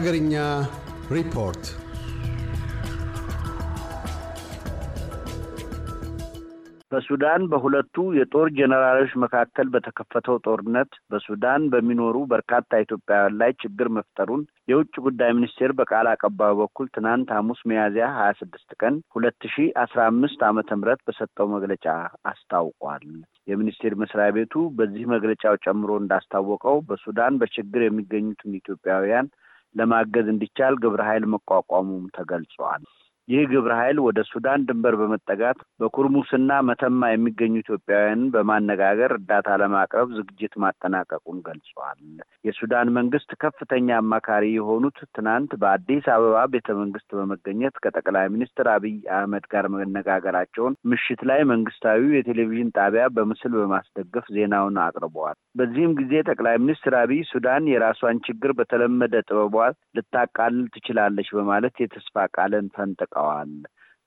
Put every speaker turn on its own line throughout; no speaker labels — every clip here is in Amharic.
ሀገርኛ ሪፖርት
በሱዳን በሁለቱ የጦር ጄኔራሎች መካከል በተከፈተው ጦርነት በሱዳን በሚኖሩ በርካታ ኢትዮጵያውያን ላይ ችግር መፍጠሩን የውጭ ጉዳይ ሚኒስቴር በቃል አቀባዩ በኩል ትናንት ሐሙስ ሚያዝያ ሀያ ስድስት ቀን ሁለት ሺ አስራ አምስት ዓመተ ምህረት በሰጠው መግለጫ አስታውቋል። የሚኒስቴር መስሪያ ቤቱ በዚህ መግለጫው ጨምሮ እንዳስታወቀው በሱዳን በችግር የሚገኙትን ኢትዮጵያውያን ለማገዝ እንዲቻል ግብረ ኃይል መቋቋሙም ተገልጿል። ይህ ግብረ ኃይል ወደ ሱዳን ድንበር በመጠጋት በኩርሙስና መተማ የሚገኙ ኢትዮጵያውያንን በማነጋገር እርዳታ ለማቅረብ ዝግጅት ማጠናቀቁን ገልጿል። የሱዳን መንግስት ከፍተኛ አማካሪ የሆኑት ትናንት በአዲስ አበባ ቤተ መንግስት በመገኘት ከጠቅላይ ሚኒስትር አብይ አህመድ ጋር መነጋገራቸውን ምሽት ላይ መንግስታዊው የቴሌቪዥን ጣቢያ በምስል በማስደገፍ ዜናውን አቅርበዋል። በዚህም ጊዜ ጠቅላይ ሚኒስትር አብይ ሱዳን የራሷን ችግር በተለመደ ጥበቧ ልታቃልል ትችላለች በማለት የተስፋ ቃልን ፈንጥቀዋል ተጠቅቀዋል።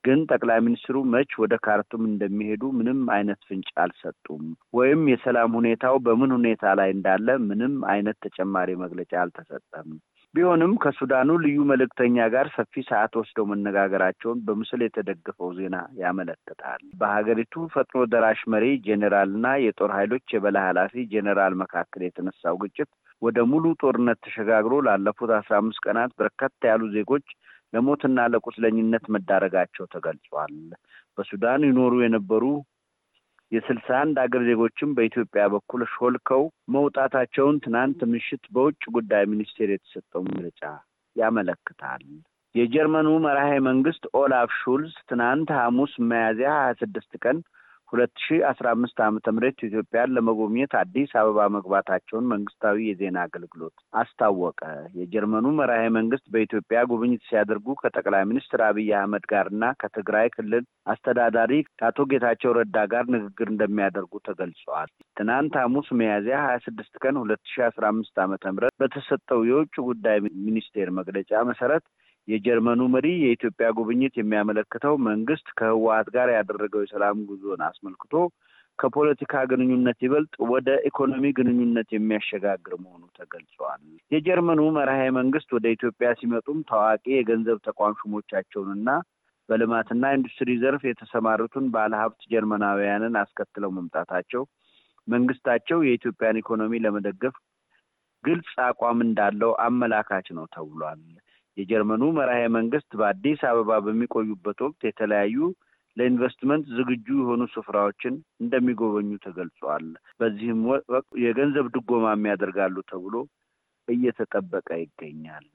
ግን ጠቅላይ ሚኒስትሩ መች ወደ ካርቱም እንደሚሄዱ ምንም አይነት ፍንጭ አልሰጡም። ወይም የሰላም ሁኔታው በምን ሁኔታ ላይ እንዳለ ምንም አይነት ተጨማሪ መግለጫ አልተሰጠም። ቢሆንም ከሱዳኑ ልዩ መልእክተኛ ጋር ሰፊ ሰዓት ወስደው መነጋገራቸውን በምስል የተደገፈው ዜና ያመለክታል። በሀገሪቱ ፈጥኖ ደራሽ መሪ ጄኔራልና የጦር ኃይሎች የበላይ ኃላፊ ጄኔራል መካከል የተነሳው ግጭት ወደ ሙሉ ጦርነት ተሸጋግሮ ላለፉት አስራ አምስት ቀናት በርካታ ያሉ ዜጎች ለሞትና ለቁስለኝነት መዳረጋቸው ተገልጿል። በሱዳን ይኖሩ የነበሩ የስልሳ አንድ አገር ዜጎችም በኢትዮጵያ በኩል ሾልከው መውጣታቸውን ትናንት ምሽት በውጭ ጉዳይ ሚኒስቴር የተሰጠው መግለጫ ያመለክታል። የጀርመኑ መራሄ መንግስት ኦላፍ ሹልዝ ትናንት ሐሙስ ሚያዝያ ሀያ ስድስት ቀን ሁለት ሺ አስራ አምስት ዓመተ ምህረት ኢትዮጵያን ለመጎብኘት አዲስ አበባ መግባታቸውን መንግስታዊ የዜና አገልግሎት አስታወቀ። የጀርመኑ መራሄ መንግስት በኢትዮጵያ ጉብኝት ሲያደርጉ ከጠቅላይ ሚኒስትር አብይ አህመድ ጋር እና ከትግራይ ክልል አስተዳዳሪ ከአቶ ጌታቸው ረዳ ጋር ንግግር እንደሚያደርጉ ተገልጸዋል። ትናንት ሐሙስ ሚያዝያ ሀያ ስድስት ቀን ሁለት ሺ አስራ አምስት ዓመተ ምህረት በተሰጠው የውጭ ጉዳይ ሚኒስቴር መግለጫ መሰረት የጀርመኑ መሪ የኢትዮጵያ ጉብኝት የሚያመለክተው መንግስት ከህወሀት ጋር ያደረገው የሰላም ጉዞን አስመልክቶ ከፖለቲካ ግንኙነት ይበልጥ ወደ ኢኮኖሚ ግንኙነት የሚያሸጋግር መሆኑ ተገልጿል። የጀርመኑ መርሃ መንግስት ወደ ኢትዮጵያ ሲመጡም ታዋቂ የገንዘብ ተቋም ሹሞቻቸውንና በልማትና ኢንዱስትሪ ዘርፍ የተሰማሩትን ባለሀብት ጀርመናውያንን አስከትለው መምጣታቸው መንግስታቸው የኢትዮጵያን ኢኮኖሚ ለመደገፍ ግልጽ አቋም እንዳለው አመላካች ነው ተብሏል። የጀርመኑ መራሄ መንግስት በአዲስ አበባ በሚቆዩበት ወቅት የተለያዩ ለኢንቨስትመንት ዝግጁ የሆኑ ስፍራዎችን እንደሚጎበኙ ተገልጿል። በዚህም ወቅት የገንዘብ ድጎማም ያደርጋሉ ተብሎ እየተጠበቀ ይገኛል።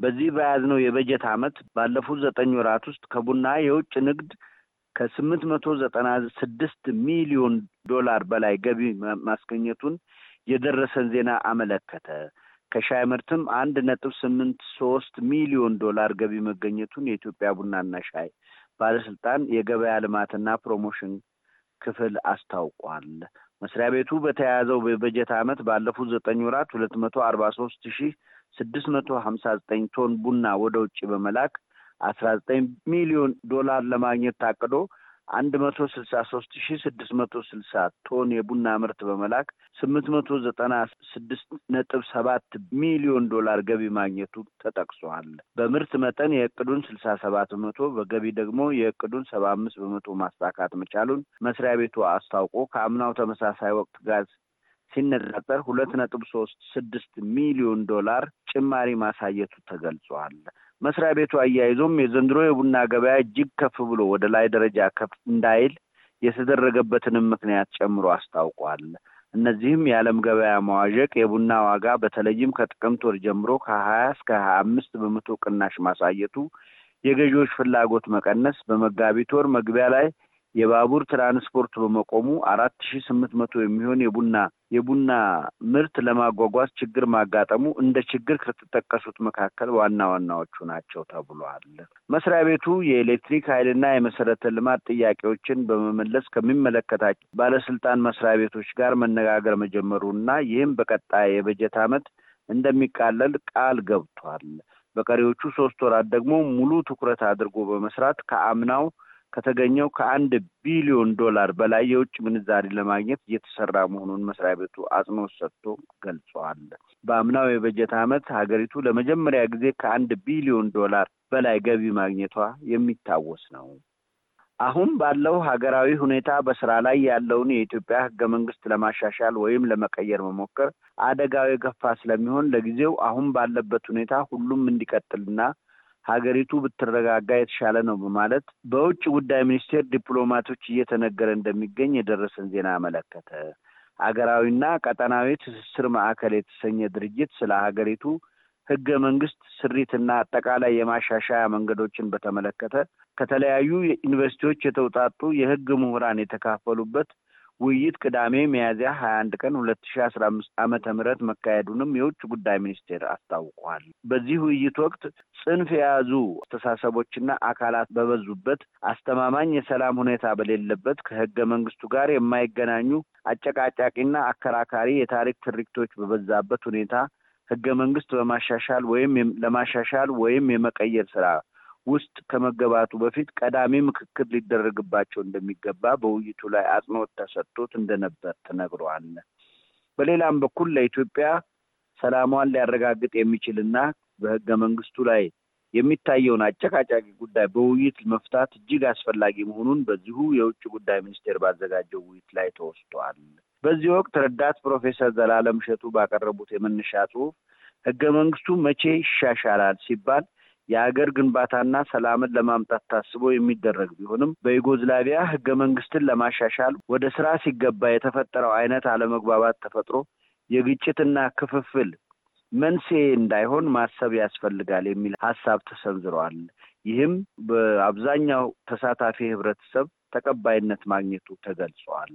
በዚህ በያዝነው የበጀት ዓመት ባለፉት ዘጠኝ ወራት ውስጥ ከቡና የውጭ ንግድ ከስምንት መቶ ዘጠና ስድስት ሚሊዮን ዶላር በላይ ገቢ ማስገኘቱን የደረሰን ዜና አመለከተ። ከሻይ ምርትም አንድ ነጥብ ስምንት ሶስት ሚሊዮን ዶላር ገቢ መገኘቱን የኢትዮጵያ ቡናና ሻይ ባለስልጣን የገበያ ልማትና ፕሮሞሽን ክፍል አስታውቋል። መስሪያ ቤቱ በተያያዘው በበጀት ዓመት ባለፉት ዘጠኝ ወራት ሁለት መቶ አርባ ሶስት ሺህ ስድስት መቶ ሀምሳ ዘጠኝ ቶን ቡና ወደ ውጭ በመላክ አስራ ዘጠኝ ሚሊዮን ዶላር ለማግኘት ታቅዶ አንድ መቶ ስልሳ ሶስት ሺ ስድስት መቶ ስልሳ ቶን የቡና ምርት በመላክ ስምንት መቶ ዘጠና ስድስት ነጥብ ሰባት ሚሊዮን ዶላር ገቢ ማግኘቱ ተጠቅሷል። በምርት መጠን የእቅዱን ስልሳ ሰባት በመቶ በገቢ ደግሞ የእቅዱን ሰባ አምስት በመቶ ማሳካት መቻሉን መስሪያ ቤቱ አስታውቆ ከአምናው ተመሳሳይ ወቅት ጋር ሲነጻጸር ሁለት ነጥብ ሶስት ስድስት ሚሊዮን ዶላር ጭማሪ ማሳየቱ ተገልጿል። መስሪያ ቤቱ አያይዞም የዘንድሮ የቡና ገበያ እጅግ ከፍ ብሎ ወደ ላይ ደረጃ ከፍ እንዳይል የተደረገበትንም ምክንያት ጨምሮ አስታውቋል። እነዚህም የዓለም ገበያ መዋዠቅ፣ የቡና ዋጋ በተለይም ከጥቅምት ወር ጀምሮ ከሀያ እስከ ሀያ አምስት በመቶ ቅናሽ ማሳየቱ፣ የገዢዎች ፍላጎት መቀነስ፣ በመጋቢት ወር መግቢያ ላይ የባቡር ትራንስፖርት በመቆሙ አራት ሺ ስምንት መቶ የሚሆን የቡና የቡና ምርት ለማጓጓዝ ችግር ማጋጠሙ እንደ ችግር ከተጠቀሱት መካከል ዋና ዋናዎቹ ናቸው ተብሏል። መስሪያ ቤቱ የኤሌክትሪክ ኃይልና የመሰረተ ልማት ጥያቄዎችን በመመለስ ከሚመለከታቸው ባለስልጣን መስሪያ ቤቶች ጋር መነጋገር መጀመሩና ይህም በቀጣይ የበጀት ዓመት እንደሚቃለል ቃል ገብቷል። በቀሪዎቹ ሶስት ወራት ደግሞ ሙሉ ትኩረት አድርጎ በመስራት ከአምናው ከተገኘው ከአንድ ቢሊዮን ዶላር በላይ የውጭ ምንዛሪ ለማግኘት እየተሰራ መሆኑን መስሪያ ቤቱ አጽንኦት ሰጥቶ ገልጸዋል። በአምናው የበጀት ዓመት ሀገሪቱ ለመጀመሪያ ጊዜ ከአንድ ቢሊዮን ዶላር በላይ ገቢ ማግኘቷ የሚታወስ ነው። አሁን ባለው ሀገራዊ ሁኔታ በስራ ላይ ያለውን የኢትዮጵያ ሕገ መንግስት ለማሻሻል ወይም ለመቀየር መሞከር አደጋው የከፋ ስለሚሆን ለጊዜው አሁን ባለበት ሁኔታ ሁሉም እንዲቀጥልና ሀገሪቱ ብትረጋጋ የተሻለ ነው በማለት በውጭ ጉዳይ ሚኒስቴር ዲፕሎማቶች እየተነገረ እንደሚገኝ የደረሰን ዜና አመለከተ። ሀገራዊና ቀጠናዊ ትስስር ማዕከል የተሰኘ ድርጅት ስለ ሀገሪቱ ህገ መንግስት ስሪትና አጠቃላይ የማሻሻያ መንገዶችን በተመለከተ ከተለያዩ ዩኒቨርሲቲዎች የተውጣጡ የህግ ምሁራን የተካፈሉበት ውይይት ቅዳሜ ሚያዝያ ሀያ አንድ ቀን ሁለት ሺ አስራ አምስት ዓመተ ምህረት መካሄዱንም የውጭ ጉዳይ ሚኒስቴር አስታውቋል። በዚህ ውይይት ወቅት ጽንፍ የያዙ አስተሳሰቦችና አካላት በበዙበት አስተማማኝ የሰላም ሁኔታ በሌለበት ከህገ መንግስቱ ጋር የማይገናኙ አጨቃጫቂና አከራካሪ የታሪክ ትርክቶች በበዛበት ሁኔታ ህገ መንግስት በማሻሻል ወይም ለማሻሻል ወይም የመቀየር ስራ ውስጥ ከመገባቱ በፊት ቀዳሚ ምክክር ሊደረግባቸው እንደሚገባ በውይይቱ ላይ አጽንኦት ተሰጥቶት እንደነበር ተነግሯል። በሌላም በኩል ለኢትዮጵያ ሰላሟን ሊያረጋግጥ የሚችልና በህገ መንግስቱ ላይ የሚታየውን አጨቃጫቂ ጉዳይ በውይይት መፍታት እጅግ አስፈላጊ መሆኑን በዚሁ የውጭ ጉዳይ ሚኒስቴር ባዘጋጀው ውይይት ላይ ተወስቷል። በዚህ ወቅት ረዳት ፕሮፌሰር ዘላለም እሸቱ ባቀረቡት የመነሻ ጽሁፍ ህገ መንግስቱ መቼ ይሻሻላል ሲባል የሀገር ግንባታና ሰላምን ለማምጣት ታስቦ የሚደረግ ቢሆንም በዩጎዝላቪያ ህገ መንግስትን ለማሻሻል ወደ ስራ ሲገባ የተፈጠረው አይነት አለመግባባት ተፈጥሮ የግጭትና ክፍፍል መንስኤ እንዳይሆን ማሰብ ያስፈልጋል የሚል ሀሳብ ተሰንዝረዋል። ይህም በአብዛኛው ተሳታፊ ህብረተሰብ ተቀባይነት ማግኘቱ ተገልጿል።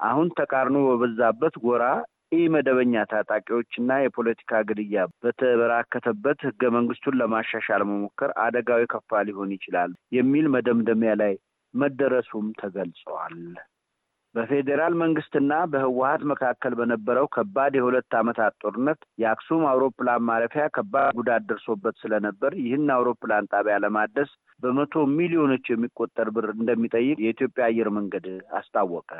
አሁን ተቃርኖ በበዛበት ጎራ ኢ መደበኛ ታጣቂዎችና የፖለቲካ ግድያ በተበራከተበት ህገ መንግስቱን ለማሻሻል መሞከር አደጋው የከፋ ሊሆን ይችላል የሚል መደምደሚያ ላይ መደረሱም ተገልጸዋል። በፌዴራል መንግስትና በህወሀት መካከል በነበረው ከባድ የሁለት ዓመታት ጦርነት የአክሱም አውሮፕላን ማረፊያ ከባድ ጉዳት ደርሶበት ስለነበር ይህን አውሮፕላን ጣቢያ ለማደስ በመቶ ሚሊዮኖች የሚቆጠር ብር እንደሚጠይቅ የኢትዮጵያ አየር መንገድ አስታወቀ።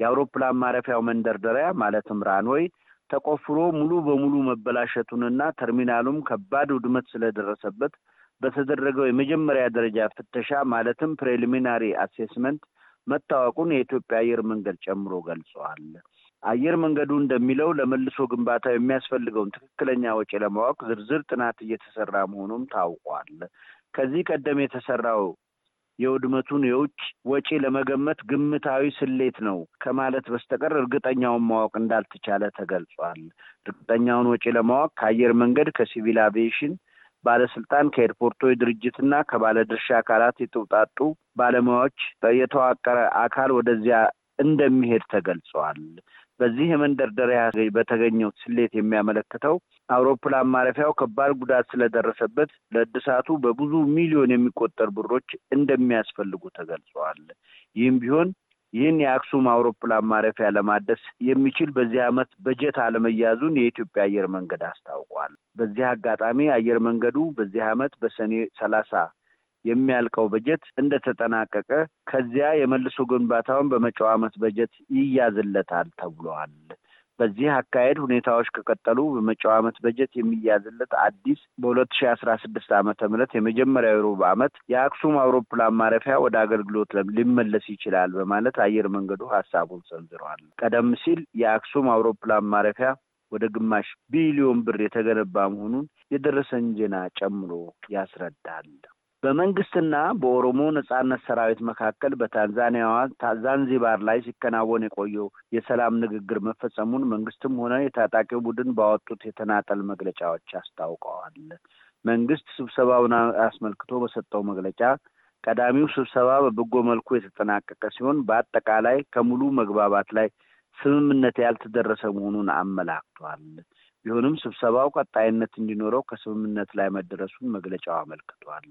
የአውሮፕላን ማረፊያው መንደርደሪያ ማለትም runway ተቆፍሮ ሙሉ በሙሉ መበላሸቱንና ተርሚናሉም ከባድ ውድመት ስለደረሰበት በተደረገው የመጀመሪያ ደረጃ ፍተሻ ማለትም preliminary assessment መታወቁን የኢትዮጵያ አየር መንገድ ጨምሮ ገልጸዋል። አየር መንገዱ እንደሚለው ለመልሶ ግንባታው የሚያስፈልገውን ትክክለኛ ወጪ ለማወቅ ዝርዝር ጥናት እየተሰራ መሆኑም ታውቋል። ከዚህ ቀደም የተሰራው የውድመቱን የውጭ ወጪ ለመገመት ግምታዊ ስሌት ነው ከማለት በስተቀር እርግጠኛውን ማወቅ እንዳልተቻለ ተገልጿል። እርግጠኛውን ወጪ ለማወቅ ከአየር መንገድ፣ ከሲቪል አቪዬሽን ባለስልጣን ከኤርፖርቶች ድርጅትና ከባለድርሻ አካላት የተውጣጡ ባለሙያዎች የተዋቀረ አካል ወደዚያ እንደሚሄድ ተገልጸዋል። በዚህ የመንደርደሪያ በተገኘው ስሌት የሚያመለክተው አውሮፕላን ማረፊያው ከባድ ጉዳት ስለደረሰበት ለእድሳቱ በብዙ ሚሊዮን የሚቆጠር ብሮች እንደሚያስፈልጉ ተገልጸዋል። ይህም ቢሆን ይህን የአክሱም አውሮፕላን ማረፊያ ለማደስ የሚችል በዚህ ዓመት በጀት አለመያዙን የኢትዮጵያ አየር መንገድ አስታውቋል። በዚህ አጋጣሚ አየር መንገዱ በዚህ ዓመት በሰኔ ሰላሳ የሚያልቀው በጀት እንደተጠናቀቀ ከዚያ የመልሶ ግንባታውን በመጪው ዓመት በጀት ይያዝለታል ተብሏል። በዚህ አካሄድ ሁኔታዎች ከቀጠሉ በመጪው ዓመት በጀት የሚያዝለት አዲስ በሁለት ሺህ አስራ ስድስት ዓመተ ምህረት የመጀመሪያው ሩብ ዓመት የአክሱም አውሮፕላን ማረፊያ ወደ አገልግሎት ሊመለስ ይችላል በማለት አየር መንገዱ ሀሳቡን ሰንዝረዋል። ቀደም ሲል የአክሱም አውሮፕላን ማረፊያ ወደ ግማሽ ቢሊዮን ብር የተገነባ መሆኑን የደረሰን ዜና ጨምሮ ያስረዳል። በመንግስትና በኦሮሞ ነጻነት ሰራዊት መካከል በታንዛኒያዋ ዛንዚባር ላይ ሲከናወን የቆየው የሰላም ንግግር መፈጸሙን መንግስትም ሆነ የታጣቂው ቡድን ባወጡት የተናጠል መግለጫዎች አስታውቀዋል። መንግስት ስብሰባውን አስመልክቶ በሰጠው መግለጫ ቀዳሚው ስብሰባ በበጎ መልኩ የተጠናቀቀ ሲሆን በአጠቃላይ ከሙሉ መግባባት ላይ ስምምነት ያልተደረሰ መሆኑን አመላክቷል። ቢሆንም ስብሰባው ቀጣይነት እንዲኖረው ከስምምነት ላይ መደረሱን መግለጫው አመልክቷል።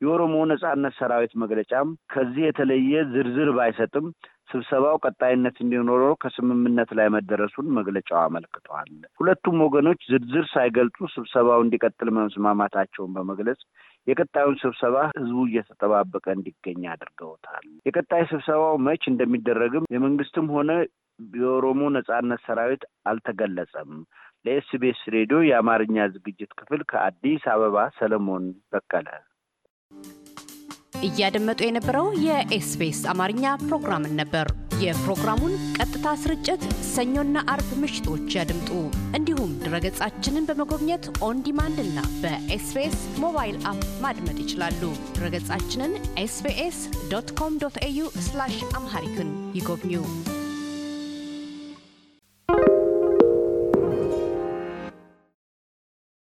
የኦሮሞ ነጻነት ሰራዊት መግለጫም ከዚህ የተለየ ዝርዝር ባይሰጥም ስብሰባው ቀጣይነት እንዲኖረው ከስምምነት ላይ መደረሱን መግለጫው አመልክቷል። ሁለቱም ወገኖች ዝርዝር ሳይገልጹ ስብሰባው እንዲቀጥል መስማማታቸውን በመግለጽ የቀጣዩን ስብሰባ ህዝቡ እየተጠባበቀ እንዲገኝ አድርገውታል። የቀጣይ ስብሰባው መች እንደሚደረግም የመንግስትም ሆነ የኦሮሞ ነጻነት ሰራዊት አልተገለጸም። ለኤስቢኤስ ሬዲዮ የአማርኛ ዝግጅት ክፍል ከአዲስ አበባ ሰለሞን በቀለ።
እያደመጡ የነበረው የኤስቢኤስ አማርኛ ፕሮግራምን ነበር። የፕሮግራሙን ቀጥታ ስርጭት ሰኞና አርብ ምሽቶች ያድምጡ። እንዲሁም ድረገጻችንን በመጎብኘት on demand እና በኤስቢኤስ mobile app ማድመጥ ይችላሉ። ድረገጻችንን ኤስቢኤስ ዶት ኮም ዶት ኤዩ አምሃሪክን ይጎብኙ።